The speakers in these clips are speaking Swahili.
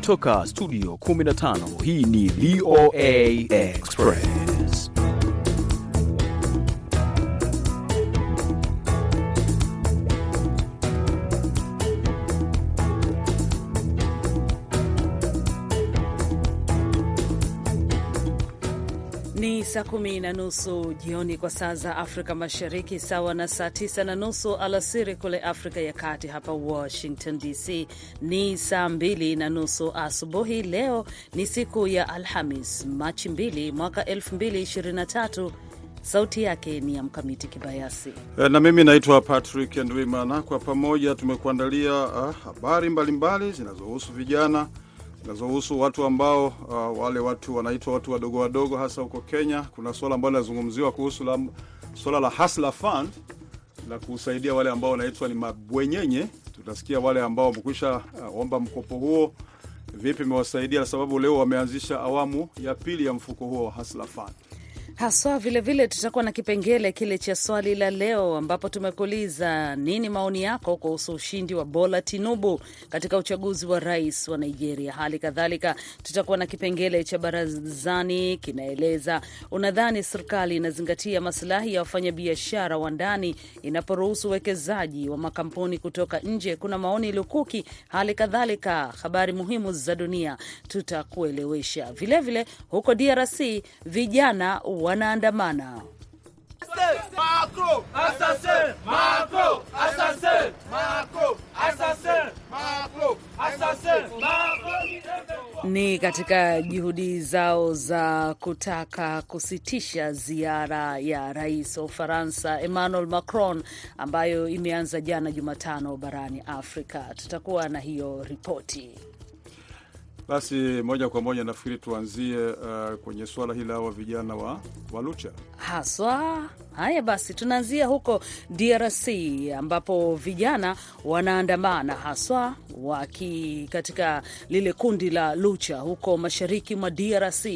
kutoka studio 15 hii ni VOA Express. Saa kumi na nusu jioni kwa saa za Afrika Mashariki, sawa na saa tisa na nusu alasiri kule Afrika ya Kati. Hapa Washington DC ni saa mbili na nusu asubuhi. Leo ni siku ya Alhamis, Machi 2 mwaka 2023. Sauti yake ni ya Mkamiti Kibayasi na mimi naitwa Patrick Ndwimana. Kwa pamoja tumekuandalia ah, habari mbalimbali zinazohusu vijana zinazohusu watu ambao uh, wale watu wanaitwa watu wadogo wadogo, hasa huko Kenya. Kuna swala ambalo linazungumziwa kuhusu la, suala la Hustler Fund la kusaidia wale ambao wanaitwa ni mabwenyenye. Tutasikia wale ambao wamekwisha uh, omba mkopo huo, vipi imewasaidia, sababu leo wameanzisha awamu ya pili ya mfuko huo wa Hustler Fund haswa vilevile tutakuwa na kipengele kile cha swali la leo, ambapo tumekuuliza nini maoni yako kuhusu ushindi wa Bola Tinubu katika uchaguzi wa rais wa Nigeria. Hali kadhalika tutakuwa na kipengele cha barazani, kinaeleza unadhani serikali inazingatia masilahi ya wafanyabiashara wa ndani inaporuhusu uwekezaji wa makampuni kutoka nje. Kuna maoni lukuki. Hali kadhalika habari muhimu za dunia tutakuelewesha vilevile. Huko DRC vijana wanaandamana ni katika juhudi zao za kutaka kusitisha ziara ya rais wa Ufaransa Emmanuel Macron ambayo imeanza jana Jumatano barani Afrika. Tutakuwa na hiyo ripoti. Basi moja kwa moja nafikiri tuanzie uh, kwenye suala hili hawa vijana wa, wa Lucha haswa. Haya basi, tunaanzia huko DRC ambapo vijana wanaandamana haswa waki katika lile kundi la Lucha huko mashariki mwa DRC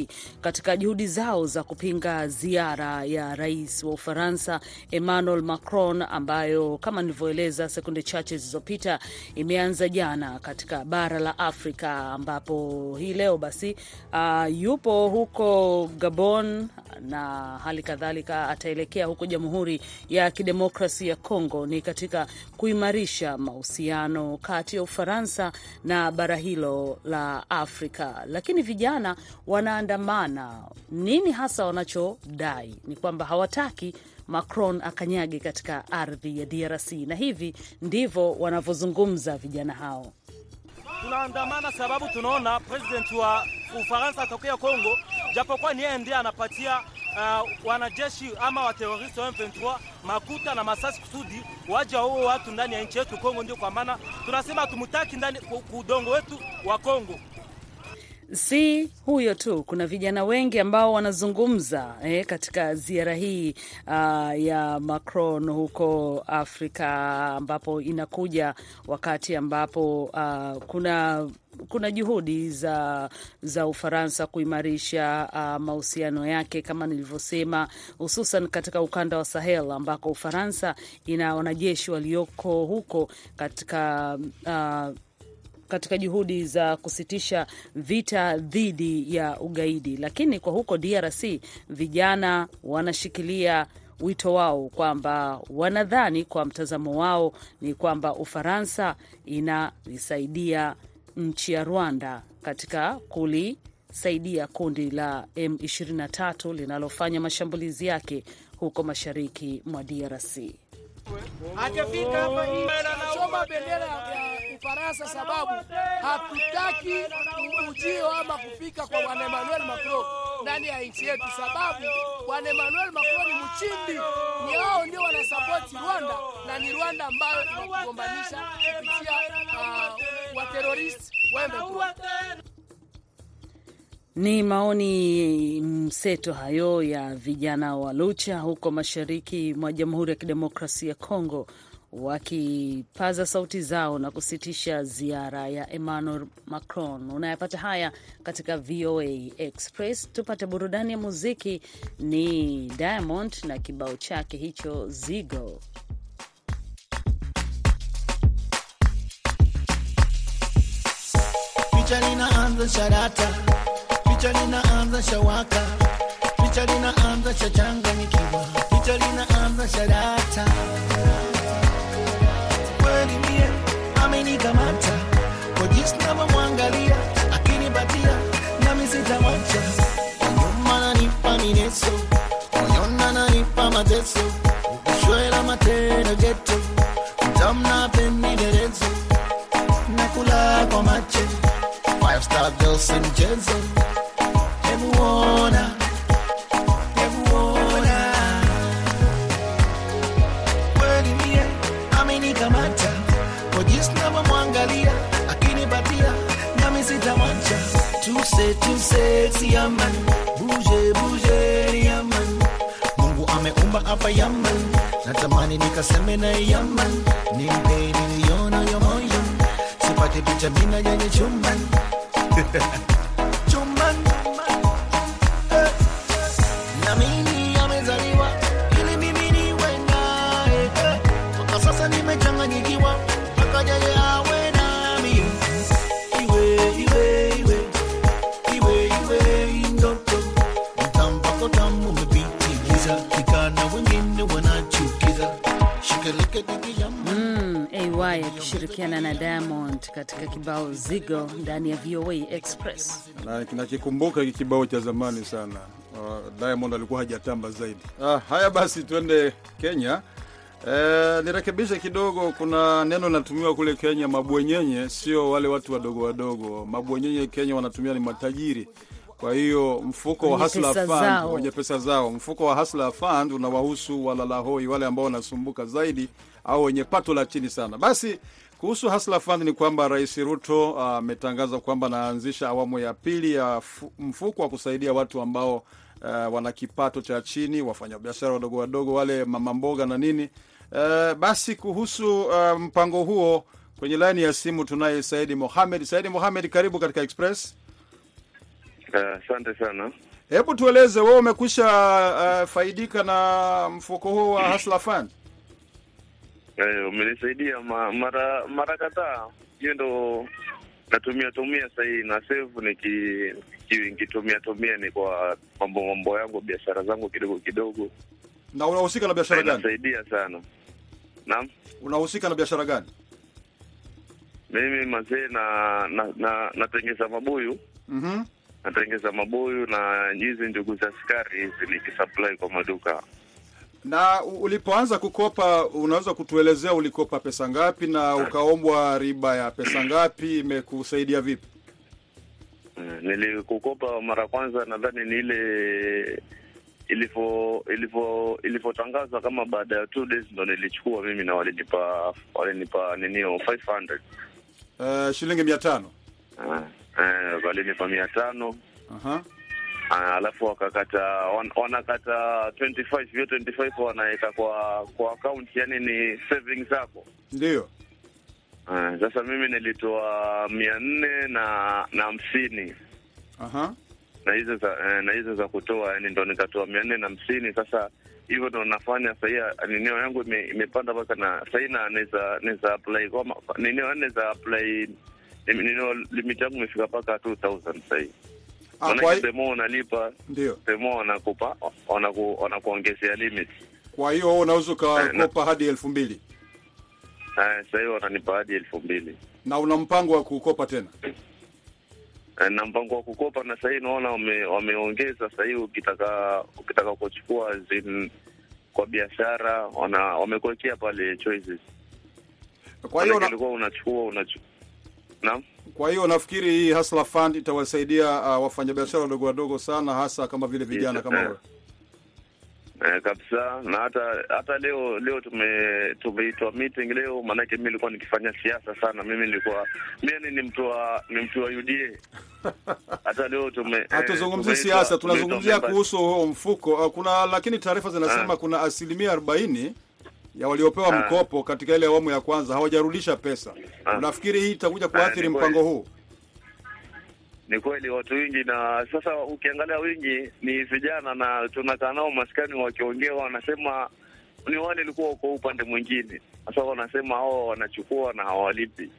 katika juhudi zao za kupinga ziara ya rais wa Ufaransa Emmanuel Macron ambayo kama nilivyoeleza sekunde chache zilizopita imeanza jana katika bara la Afrika ambapo hii leo basi uh, yupo huko Gabon na hali kadhalika ataelekea huko Jamhuri ya Kidemokrasi ya Kongo. Ni katika kuimarisha mahusiano kati ya Ufaransa na bara hilo la Afrika. Lakini vijana wanaandamana, nini hasa wanachodai? Ni kwamba hawataki Macron akanyage katika ardhi ya DRC, na hivi ndivyo wanavyozungumza vijana hao. Tunaandamana sababu tunaona president wa Ufaransa atokea Kongo, japokuwa ni yeye ndiye anapatia uh, wanajeshi ama wateroristi wa M23 makuta na masasi kusudi waje wao watu ndani ya nchi yetu Kongo. Ndio kwa maana tunasema tumutaki ndani udongo wetu wa Kongo. Si huyo tu, kuna vijana wengi ambao wanazungumza eh, katika ziara hii uh, ya Macron huko Afrika, ambapo inakuja wakati ambapo uh, kuna kuna juhudi za, za Ufaransa kuimarisha uh, mahusiano yake kama nilivyosema, hususan katika ukanda wa Sahel ambako Ufaransa ina wanajeshi walioko huko katika uh, katika juhudi za kusitisha vita dhidi ya ugaidi. Lakini kwa huko DRC vijana wanashikilia wito wao kwamba wanadhani, kwa mtazamo wao ni kwamba Ufaransa inaisaidia nchi ya Rwanda katika kulisaidia kundi la M23 linalofanya mashambulizi yake huko mashariki mwa DRC. Tunachoma bendera ya Ufaransa sababu hatutaki ujio ama kufika kwa bwana Emmanuel Macron ndani ya nchi yetu, sababu bwana Emmanuel Macron ni mchimbi, ni wao ndio wanasapoti Rwanda na ni Rwanda ambayo inakugombanisha kupitia uh, wateroristi wa M23. Ni maoni mseto hayo ya vijana wa Lucha huko mashariki mwa Jamhuri ya Kidemokrasia ya Kongo wakipaza sauti zao na kusitisha ziara ya Emmanuel Macron. Unayapata haya katika VOA Express. Tupate burudani ya muziki, ni Diamond na kibao chake hicho Zigo. Picha linaanza sharata, picha linaanza shawaka, picha linaanza shachanganyikiwa, picha linaanza sharata. Kweli mie amenikamata. Kwa jinsi navyomwangalia, akinipatia nami sitamwacha. Nyuma nanipa mineso, moyoni nanipa mateso, ukishwela matendo geto, mtamna penderezo nakula kwa macho. Five star girls in mchezo hapa yaman natamani nikaseme na yaman nimpe niliona ya moyo. Sipate picha mina yenye chuman akishirikiana na Diamond katika kibao Zigo ndani ya VOA Express. nakikumbuka hiki kibao cha zamani sana. Uh, Diamond alikuwa hajatamba zaidi. Ah, haya basi tuende Kenya. Eh, nirekebishe kidogo, kuna neno linatumiwa kule Kenya, mabwenyenye, sio wale watu wadogo wadogo. Mabwenyenye Kenya wanatumia ni matajiri. Kwa hiyo mfuko wa Hustler Fund, zao. wenye pesa zao, mfuko wa Hustler Fund unawahusu walalahoi, wale ambao wanasumbuka zaidi au wenye pato la chini sana. Basi kuhusu Hustler Fund ni kwamba Rais Ruto ametangaza kwamba anaanzisha awamu ya pili ya mfuko wa kusaidia watu ambao uh, wana kipato cha chini, wafanyabiashara wadogo wadogo, wale mama mboga na nini. Uh, basi kuhusu uh, mpango huo, kwenye laini ya simu tunaye Saidi Mohamed. Saidi Mohamed, karibu katika Express. Asante sana. Hebu tueleze wewe, umekwisha uh, faidika na mfuko huo wa Hustler Fund? Eh, umenisaidia ma, mara mara kadhaa. Hiyo ndo natumia tumia sahii na save niki niki- nikitumia tumia ni kwa mambo mambo yangu biashara zangu kidogo kidogo, Na unahusika na biashara gani? Nasaidia sana. Naam, Unahusika na biashara gani? mimi mazee na na na natengeza mabuyu Mhm. natengeza mabuyu na hizi njugu za sukari hizi nikisupply kwa maduka. Na ulipoanza kukopa, unaweza kutuelezea ulikopa pesa ngapi na ukaombwa riba ya pesa ngapi? Imekusaidia vipi? Eh, Nilikukopa mara kwanza, nadhani ni ile ilivyo ilivyo ilivyotangazwa kama baada ya two days ndo nilichukua mimi na walinipa walinipa ninio 500 Uh, shilingi mia tano. uh, uh, walinipa mia tano Aha. Ah, alafu wakakata wan, wanakata 25 hiyo 25 wanaweka kwa kwa account, yani ni savings zako. Ndio. Sasa mimi nilitoa mia nne na na hamsini Aha. na hizo za eh, na hizo za kutoa yani ndo nikatoa mia nne na hamsini sasa hivyo ndo nafanya sahii ninio yangu ime, imepanda mpaka na sahii na naweza naweza apply kama ninio naweza apply ninio limit yangu imefika mpaka 2000 sahii Ah, kwa, maanake hi- demo unalipa ndio. demo wanakupa wanakuongezea limit. Kwa hiyo wewe unaweza Eh, ukakopa hadi elfu mbili? Eh, sahii wananipa hadi elfu mbili. Na una mpango wa kukopa tena? Eh, na mpango wa kukopa na sahii naona wame, wameongeza sahii ukitaka ukitaka kuchukua kwa biashara wana wamekuwekea pale choices. Kwa hiyo una... unachukua unachukua naam kwa hiyo nafikiri hii Hustler Fund itawasaidia uh, wafanyabiashara wadogo wadogo sana, hasa kama vile vijana kama wewe. eh, kabisa na hata hata leo leo tume tumeitwa meeting leo maanake mi nilikuwa nikifanya siasa sana mimi nilikuwa mimi ni mtu wa ni mtu wa UDA hata leo tume eh, siasa, tunazungumzia kuhusu huo mfuko. Uh, Kuna lakini taarifa zinasema Ah. kuna asilimia arobaini ya waliopewa Ah. mkopo katika ile awamu ya kwanza hawajarudisha pesa. Ah. Unafikiri hii itakuja kuathiri ni mpango huu? Ni kweli watu wengi, na sasa ukiangalia wengi ni vijana, na tunakaa nao maskani, wakiongea wanasema ni wale walikuwa uko upande mwingine. Sasa wanasema hao wanachukua na hawalipi.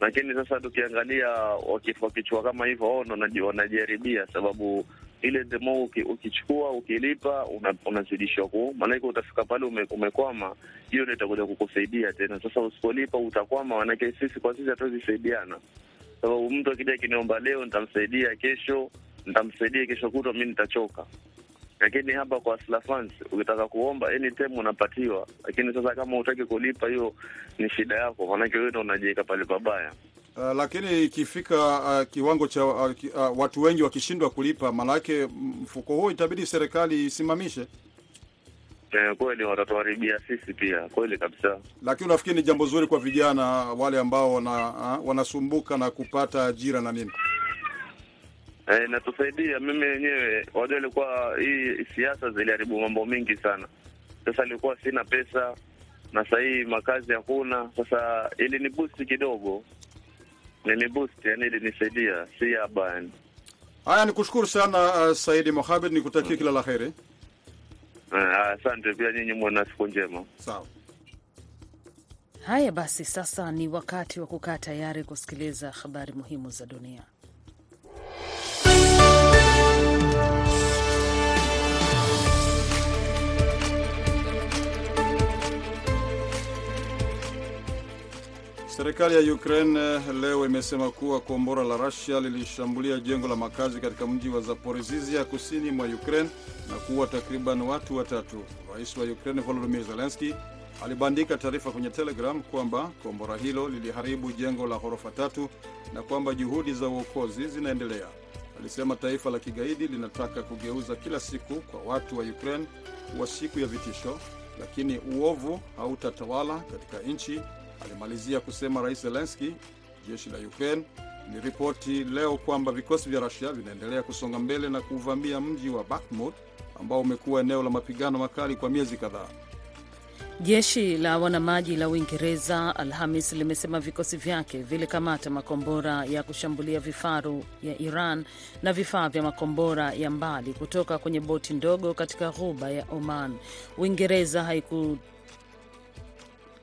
lakini sasa tukiangalia waki- wakichukua kama hivyo, wao ndo wanajaribia, sababu ile demo ukichukua ukilipa una- unazidishwa ku, maanake utafika pale ume, umekwama, hiyo ndio itakuja kukusaidia tena. Sasa usipolipa utakwama, maanake sisi kwa sisi hatuwezi saidiana, sababu mtu akija akiniomba leo nitamsaidia, kesho nitamsaidia, kesho kutwa mi nitachoka lakini hapa kwa Hustler ukitaka kuomba anytime unapatiwa, lakini sasa kama utaki kulipa, hiyo ni shida yako, maanake wewe ndo unajiweka pale pabaya. Uh, lakini ikifika uh, kiwango cha uh, ki- uh, watu wengi wakishindwa kulipa, maanake mfuko huo itabidi serikali isimamishe. Eh, kweli watatuharibia sisi pia, kweli kabisa. Lakini unafikiri ni jambo zuri kwa vijana wale ambao wana, uh, wanasumbuka na kupata ajira na nini? Eh, natusaidia. Mimi wenyewe wajua, ilikuwa hii siasa ziliharibu mambo mingi sana. Sasa ilikuwa sina pesa na sahii makazi hakuna. Sasa ili ni boost kidogo, ni boost, yani ilinisaidia, si haba yani. Haya, ni kushukuru sana uh, Saidi Mohamed, nikutakia kila la heri. Eh, Asante pia nyinyi, mwana siku njema. Sawa. Haya basi, sasa ni wakati wa kukaa tayari kusikiliza habari muhimu za dunia. Serikali ya Ukraine eh, leo imesema kuwa kombora la Russia lilishambulia jengo la makazi katika mji wa Zaporizhia kusini mwa Ukraine na kuua takriban watu watatu. Rais wa Ukraine Volodymyr Zelensky alibandika taarifa kwenye Telegram kwamba kombora hilo liliharibu jengo la ghorofa tatu na kwamba juhudi za uokozi zinaendelea. Alisema taifa la kigaidi linataka kugeuza kila siku kwa watu wa Ukraine kuwa siku ya vitisho, lakini uovu hautatawala katika nchi alimalizia kusema Rais Zelenski. Jeshi la Ukraine liliripoti leo kwamba vikosi vya Rusia vinaendelea kusonga mbele na kuuvamia mji wa Bakhmut ambao umekuwa eneo la mapigano makali kwa miezi kadhaa. Jeshi la wanamaji la Uingereza Alhamis limesema vikosi vyake vilikamata makombora ya kushambulia vifaru ya Iran na vifaa vya makombora ya mbali kutoka kwenye boti ndogo katika ghuba ya Oman. Uingereza haiku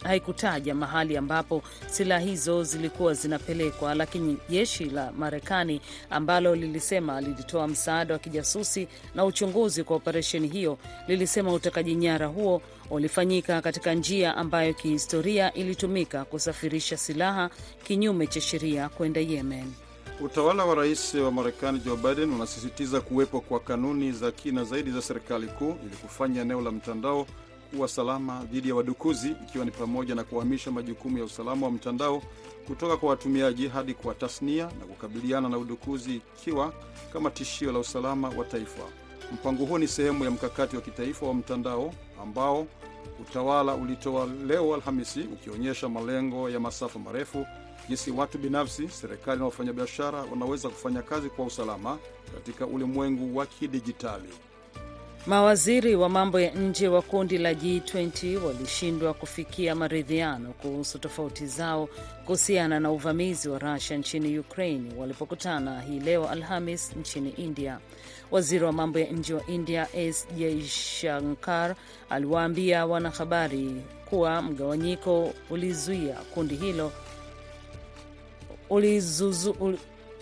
haikutaja mahali ambapo silaha hizo zilikuwa zinapelekwa, lakini jeshi la Marekani ambalo lilisema lilitoa msaada wa kijasusi na uchunguzi kwa operesheni hiyo lilisema utekaji nyara huo ulifanyika katika njia ambayo kihistoria ilitumika kusafirisha silaha kinyume cha sheria kwenda Yemen. Utawala wa rais wa Marekani Joe Biden unasisitiza kuwepo kwa kanuni za kina zaidi za serikali kuu ili kufanya eneo la mtandao kuwa salama dhidi ya wadukuzi, ikiwa ni pamoja na kuhamisha majukumu ya usalama wa mtandao kutoka kwa watumiaji hadi kwa tasnia na kukabiliana na udukuzi ikiwa kama tishio la usalama wa taifa. Mpango huo ni sehemu ya mkakati wa kitaifa wa mtandao ambao utawala ulitoa leo Alhamisi, ukionyesha malengo ya masafa marefu, jinsi watu binafsi, serikali na wafanyabiashara wanaweza kufanya kazi kwa usalama katika ulimwengu wa kidijitali. Mawaziri wa mambo ya nje wa kundi la G20 walishindwa kufikia maridhiano kuhusu tofauti zao kuhusiana na uvamizi wa Rusia nchini Ukraine walipokutana hii leo Alhamis nchini India. Waziri wa mambo ya nje wa India S Jaishankar aliwaambia wanahabari kuwa mgawanyiko ulizuia kundi hilo ulizuzu, ul,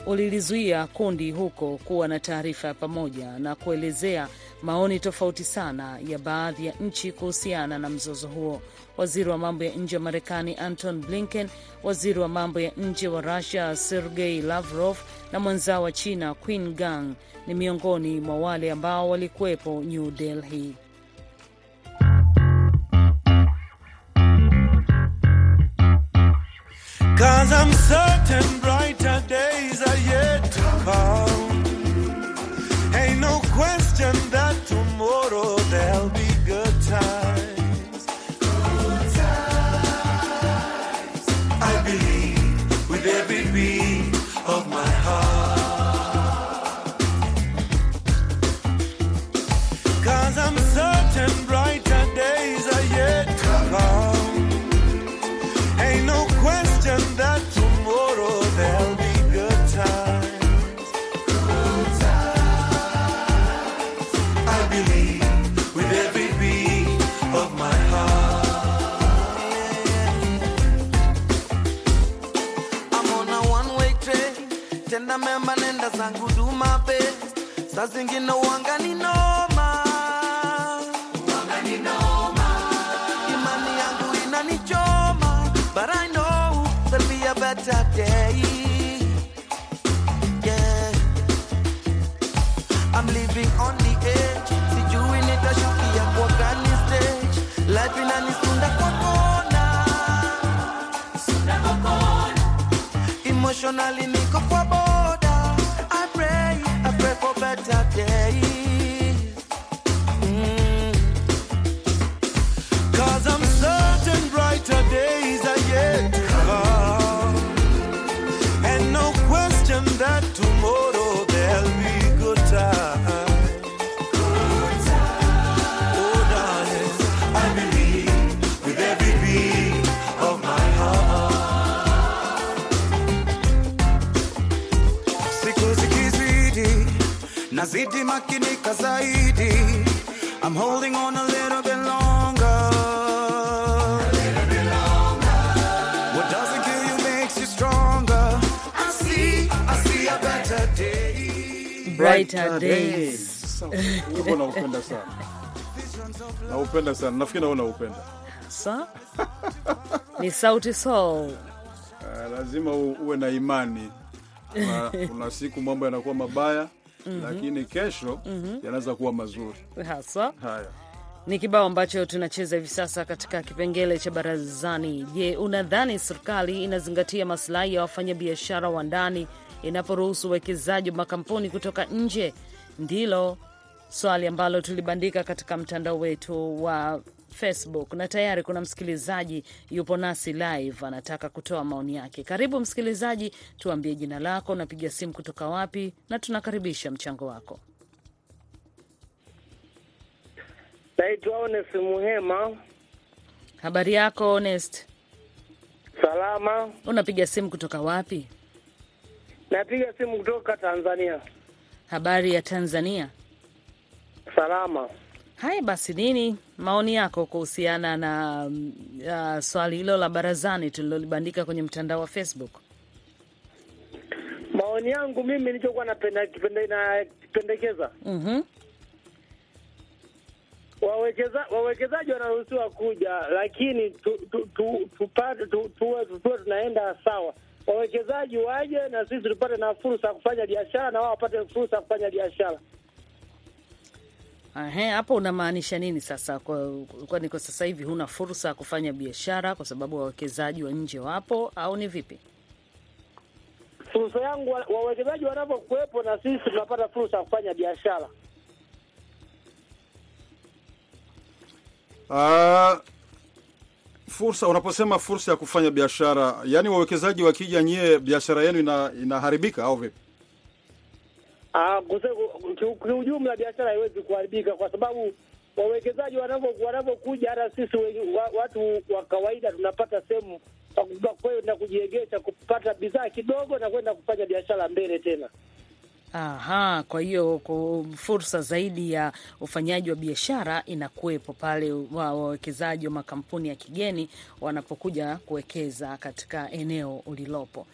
ulilizuia kundi huko kuwa na taarifa ya pamoja na kuelezea maoni tofauti sana ya baadhi ya nchi kuhusiana na mzozo huo. Waziri wa mambo ya nje wa Marekani Anton Blinken, waziri wa mambo ya nje wa Russia Sergei Lavrov na mwenzao wa China Qin Gang ni miongoni mwa wale ambao walikuwepo New Delhi. Cause I'm mema nenda zangu my best saa zingine uanga ni noma. Imani yangu inanichoma. But I know there'll be a better day. Yeah. I'm living on the edge. Stage. Life emotionally nazidi makinika zaidi I'm holding on a little bit longer. What doesn't kill you makes you stronger. I see, I see a better day. Brighter days. Wimbo naupenda sana, naupenda sana, nafikiri naona naupenda. Sa? Ni Sauti Sol. Uh, lazima uwe na imani. Kuna siku mambo yanakuwa mabaya lakini kesho yanaweza kuwa mazuri. hasa. Haya, ni kibao ambacho tunacheza hivi sasa katika kipengele cha barazani. Je, unadhani serikali inazingatia masilahi ya wafanyabiashara wa ndani inaporuhusu uwekezaji wa makampuni kutoka nje? Ndilo swali ambalo tulibandika katika mtandao wetu wa Facebook na tayari kuna msikilizaji yupo nasi live, anataka kutoa maoni yake. Karibu msikilizaji, tuambie jina lako, unapiga simu kutoka wapi, na tunakaribisha mchango wako. Naitwa Honest Muhema. Habari yako Honest? Salama. Unapiga simu kutoka wapi? Napiga simu kutoka Tanzania. Habari ya Tanzania? Salama. Haya basi, nini maoni yako kuhusiana na uh, swali hilo la barazani tulilolibandika kwenye mtandao wa Facebook? Maoni yangu mimi nilichokuwa nakipendekeza Mhm. wawekeza, wawekezaji wanaruhusiwa kuja, lakini tu, tu, tu, tu, tu, tu, tuwe tunaenda sawa. Wawekezaji waje na sisi tupate na fursa ya kufanya biashara na wao wapate fursa ya kufanya biashara. Ahe, hapo unamaanisha nini sasa? Kwa- Kwani kwa sasa hivi huna fursa ya kufanya biashara kwa sababu wawekezaji wa nje wapo, au ni vipi? Fursa yangu wawekezaji wanapokuwepo na sisi tunapata fursa ya kufanya biashara. uh, fursa. Unaposema fursa ya kufanya biashara, yani wawekezaji wakija, nyie biashara yenu ina, inaharibika au vipi? Ah, kiujumla biashara haiwezi kuharibika kwa sababu wawekezaji wanavyo- wanavyokuja, hata sisi wa- watu wa kawaida tunapata sehemu kwenda kujiegesha, kupata bidhaa kidogo na kwenda kufanya biashara mbele tena. Aha, kwa hiyo fursa zaidi ya ufanyaji wa biashara inakuwepo pale wawekezaji wa makampuni ya kigeni wanapokuja kuwekeza katika eneo ulilopo.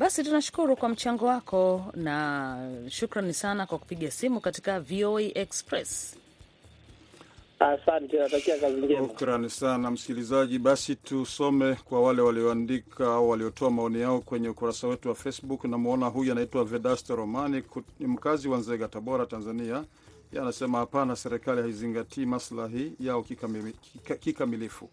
Basi tunashukuru kwa mchango wako na shukrani sana kwa kupiga simu katika VOA Express. Asante, natakia kazi njema. Shukrani sana msikilizaji. Basi tusome kwa wale walioandika au waliotoa maoni yao kwenye ukurasa wetu wa Facebook. Namwona huyu anaitwa Vedaste Romani, ni mkazi wa Nzega, Tabora, Tanzania. Yeye anasema hapana, serikali haizingatii maslahi yao kikamili- kika- kikamilifu.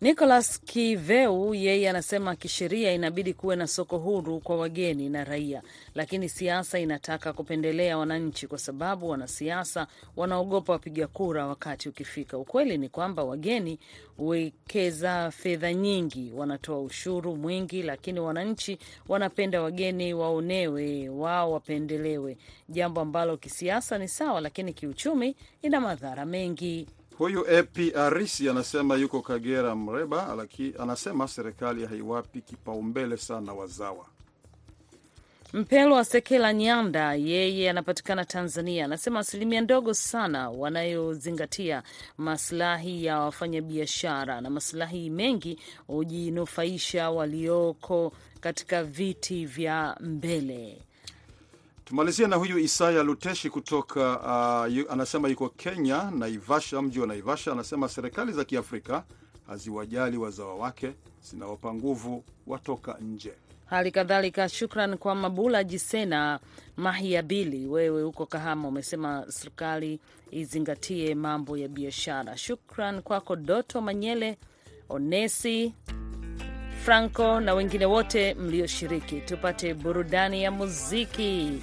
Nicholas Kiveu yeye anasema kisheria inabidi kuwe na soko huru kwa wageni na raia, lakini siasa inataka kupendelea wananchi kwa sababu wanasiasa wanaogopa wapiga kura wakati ukifika. Ukweli ni kwamba wageni huwekeza fedha nyingi, wanatoa ushuru mwingi, lakini wananchi wanapenda wageni waonewe, wao wapendelewe, jambo ambalo kisiasa ni sawa, lakini kiuchumi ina madhara mengi. Huyu AP Arisi anasema yuko Kagera, Mreba, laki, anasema serikali haiwapi kipaumbele sana wazawa. Mpelwa Sekela Nyanda, yeye anapatikana Tanzania, anasema asilimia ndogo sana wanayozingatia maslahi ya wafanyabiashara na maslahi mengi hujinufaisha walioko katika viti vya mbele. Tumalizie na huyu Isaya Luteshi kutoka uh, yu, anasema yuko Kenya, Naivasha, mji wa Naivasha. Anasema serikali za Kiafrika haziwajali wazawa wake, zinawapa nguvu watoka nje. Hali kadhalika shukran kwa Mabula Jisena Mahiabili, wewe huko Kahama, umesema serikali izingatie mambo ya biashara. Shukran kwako Doto Manyele, Onesi Franco na wengine wote mlioshiriki. Tupate burudani ya muziki.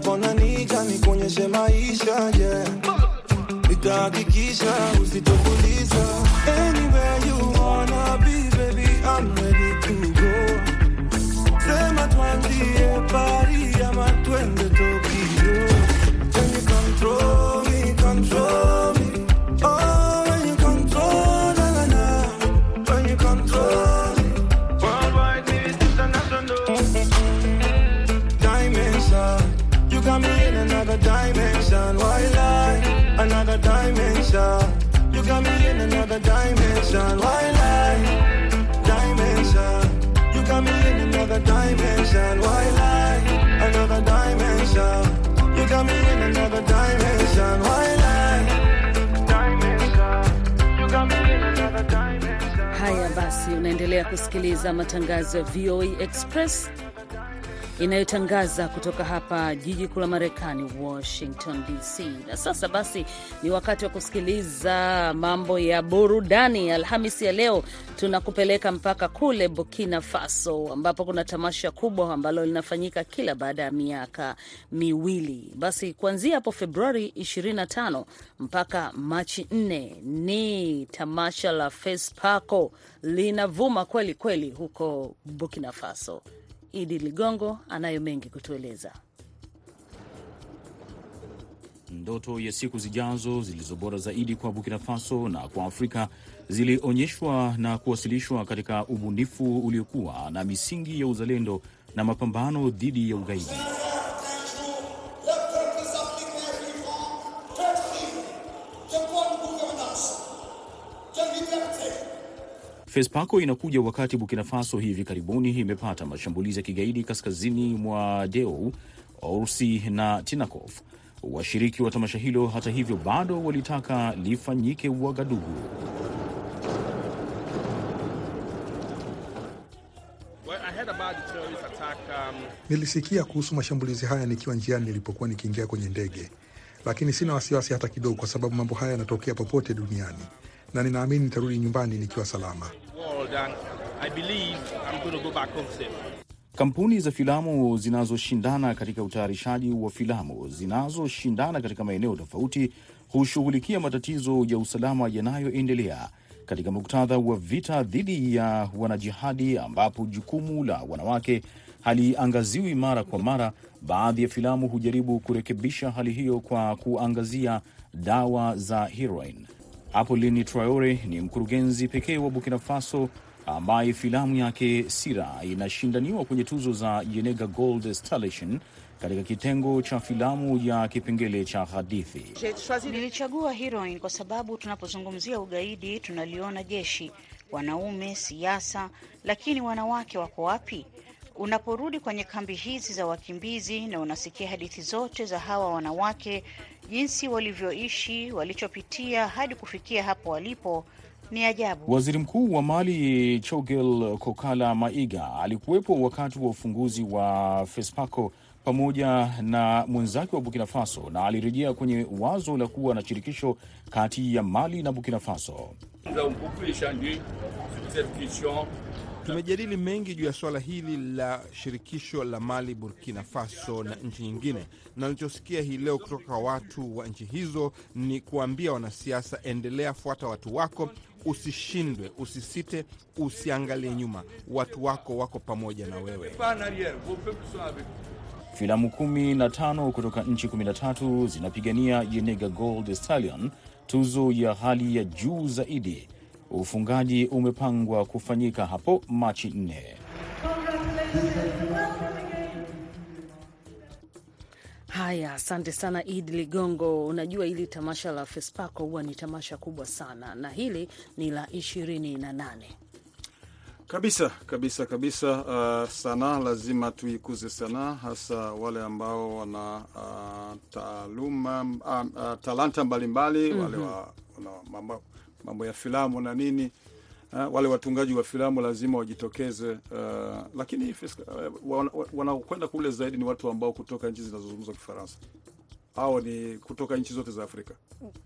napona nika nikuonyeshe maisha yeah. Nitahakikisha usi Haya basi, unaendelea kusikiliza matangazo ya VOA Express inayotangaza kutoka hapa jiji kuu la Marekani, Washington DC. Na sasa basi ni wakati wa kusikiliza mambo ya burudani. Alhamisi ya leo tunakupeleka mpaka kule Burkina Faso, ambapo kuna tamasha kubwa ambalo linafanyika kila baada ya miaka miwili. Basi kuanzia hapo Februari 25 mpaka Machi 4 ni tamasha la FESPACO linavuma kweli kweli huko Burkina Faso. Idi Ligongo anayo mengi kutueleza. Ndoto ya siku zijazo zilizo bora zaidi kwa Burkina Faso na kwa Afrika zilionyeshwa na kuwasilishwa katika ubunifu uliokuwa na misingi ya uzalendo na mapambano dhidi ya ugaidi. FESPACO inakuja wakati Burkina Faso hivi karibuni imepata mashambulizi ya kigaidi kaskazini mwa Deu, Oursi na Tinakov. Washiriki wa tamasha hilo, hata hivyo, bado walitaka lifanyike Wagadugu. Nilisikia kuhusu mashambulizi haya nikiwa njiani nilipokuwa nikiingia kwenye ndege, lakini sina wasiwasi hata kidogo, kwa sababu mambo haya yanatokea popote duniani na ninaamini nitarudi nyumbani nikiwa salama. Kampuni za filamu zinazoshindana katika utayarishaji wa filamu zinazoshindana katika maeneo tofauti hushughulikia matatizo ya usalama yanayoendelea katika muktadha wa vita dhidi ya wanajihadi, ambapo jukumu la wanawake haliangaziwi mara kwa mara. Baadhi ya filamu hujaribu kurekebisha hali hiyo kwa kuangazia dawa za heroin. Apollini Traore ni mkurugenzi pekee wa Burkina Faso ambaye filamu yake Sira inashindaniwa kwenye tuzo za Yenega Gold Stallion katika kitengo cha filamu ya kipengele cha hadithi. Nilichagua Heroin kwa sababu tunapozungumzia ugaidi tunaliona jeshi, wanaume, siasa, lakini wanawake wako wapi? Unaporudi kwenye kambi hizi za wakimbizi na unasikia hadithi zote za hawa wanawake, jinsi walivyoishi, walichopitia hadi kufikia hapo walipo, ni ajabu. Waziri Mkuu wa Mali Choguel Kokala Maiga alikuwepo wakati wa ufunguzi wa FESPACO pamoja na mwenzake wa Burkina Faso na alirejea kwenye wazo la kuwa na shirikisho kati ya Mali na Burkina Faso. Tumejadili mengi juu ya suala hili la shirikisho la Mali, Burkina Faso na nchi nyingine, na nilichosikia hii leo kutoka kwa watu wa nchi hizo ni kuambia wanasiasa, endelea, fuata watu wako, usishindwe, usisite, usiangalie nyuma, watu wako wako pamoja na wewe. Filamu kumi na tano kutoka nchi 13 zinapigania Yenega Gold Stallion, tuzo ya hali ya juu zaidi. Ufungaji umepangwa kufanyika hapo Machi 4. Haya, asante sana Id Ligongo. Unajua hili tamasha la FESPACO huwa ni tamasha kubwa sana, na hili ni la ishirini na nane kabisa kabisa kabisa. Uh, sanaa lazima tuikuze sanaa, hasa wale ambao wana uh, taaluma uh, uh, talanta mbalimbali Mhm. wale wa, wana mambo, mambo ya filamu na nini. Uh, wale watungaji wa filamu lazima wajitokeze uh, lakini fiska- uh, wana- wanaokwenda kule zaidi ni watu ambao kutoka nchi zinazozungumza Kifaransa au ni kutoka nchi zote za Afrika.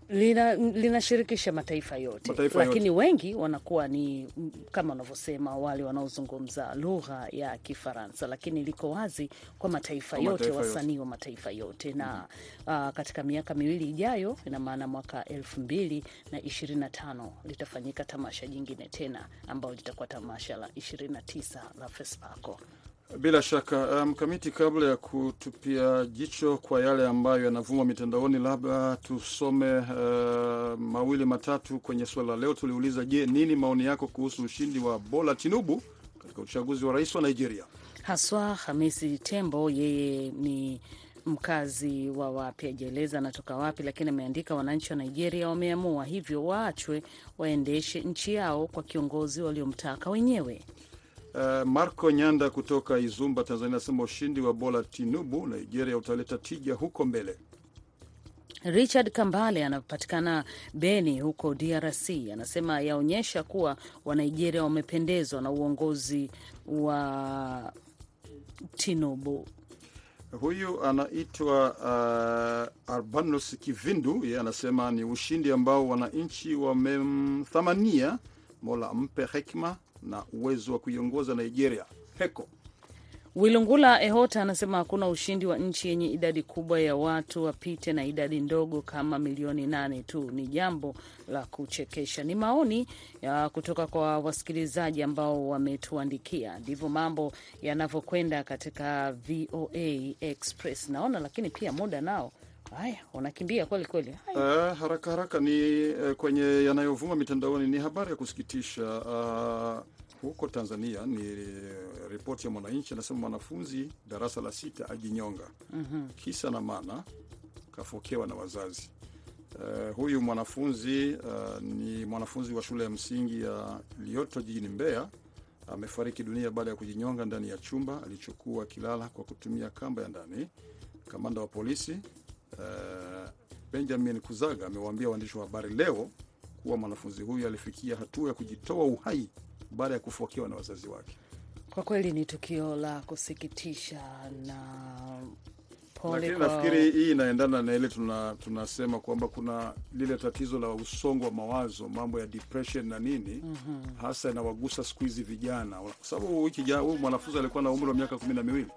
lina linashirikisha mataifa yote Mataifa lakini yote. wengi wanakuwa ni kama unavyosema wale wanaozungumza lugha ya Kifaransa, lakini liko wazi kwa mataifa Kwa yote, wasanii wa mataifa yote na ah, katika miaka miwili ijayo, ina maana mwaka elfu mbili na ishirini na tano litafanyika tamasha jingine tena ambalo litakuwa tamasha la ishirini na tisa la FESPACO. Bila shaka mkamiti, um, kabla ya kutupia jicho kwa yale ambayo yanavuma mitandaoni, labda tusome uh, mawili matatu kwenye suala la leo. Tuliuliza, je, nini maoni yako kuhusu ushindi wa Bola Tinubu katika uchaguzi wa rais wa Nigeria? Haswa Hamisi Tembo, yeye ni mkazi wa wapi, ajaeleza anatoka wapi, lakini ameandika wananchi wa Nigeria wameamua hivyo, waachwe waendeshe nchi yao kwa kiongozi waliomtaka wenyewe. Uh, Marco Nyanda kutoka Izumba, Tanzania, anasema ushindi wa Bola Tinubu Nigeria utaleta tija huko mbele. Richard Kambale anapatikana Beni huko DRC, anasema yaonyesha kuwa Wanigeria wamependezwa na uongozi wa Tinubu. Huyu anaitwa uh, Arbanus Kivindu, yeye anasema ni ushindi ambao wananchi wamemthamania. Mola ampe hekima na uwezo wa kuiongoza Nigeria. Heko Wilungula Ehota anasema hakuna ushindi wa nchi yenye idadi kubwa ya watu wapite na idadi ndogo kama milioni nane tu. Ni jambo la kuchekesha. Ni maoni ya kutoka kwa wasikilizaji ambao wametuandikia. Ndivyo mambo yanavyokwenda katika VOA Express naona, lakini pia muda nao haya unakimbia kweli kweli. Uh, haraka haraka ni uh, kwenye yanayovuma mitandaoni ni habari ya kusikitisha uh, huko Tanzania ni uh, ripoti ya Mwananchi anasema mwanafunzi darasa la sita ajinyonga. Mhm. Kisa na maana kafokewa na wazazi. Uh, huyu mwanafunzi uh, ni mwanafunzi wa shule ya msingi ya Lioto jijini Mbeya. Amefariki dunia baada ya kujinyonga ndani ya chumba alichokuwa akilala kwa kutumia kamba ya ndani. Kamanda wa polisi uh, Benjamin Kuzaga amewaambia waandishi wa habari leo kuwa mwanafunzi huyu alifikia hatua ya kujitoa uhai baada ya kufuakiwa na wazazi wake. Kwa kweli ni tukio la kusikitisha na Lakini kwa nafikiri hii inaendana na ile tuna, tunasema kwamba kuna lile tatizo la usongo wa mawazo, mambo ya depression na nini Mhm. hasa inawagusa siku hizi vijana, kwa sababu wiki jana huyu mwanafunzi alikuwa na umri wa miaka kumi na miwili.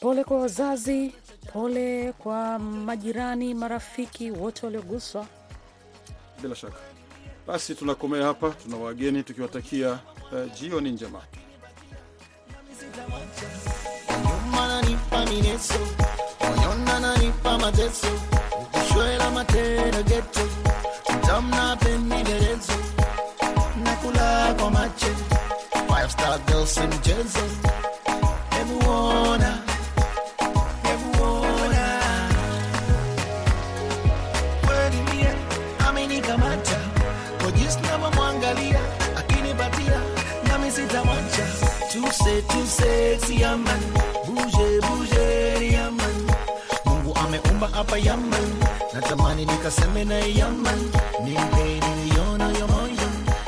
Pole kwa wazazi, pole kwa majirani, marafiki wote walioguswa. Bila shaka basi, tunakomea hapa, tuna wageni tukiwatakia uh, jioni njema. Amenikamata, kwa jinsi navyomwangalia akinipatia, nami sitamwacha tu too say too sexy yaman. Buje buje yaman. Mungu ameumba hapa yaman. Natamani nikaseme na yaman. Nimpe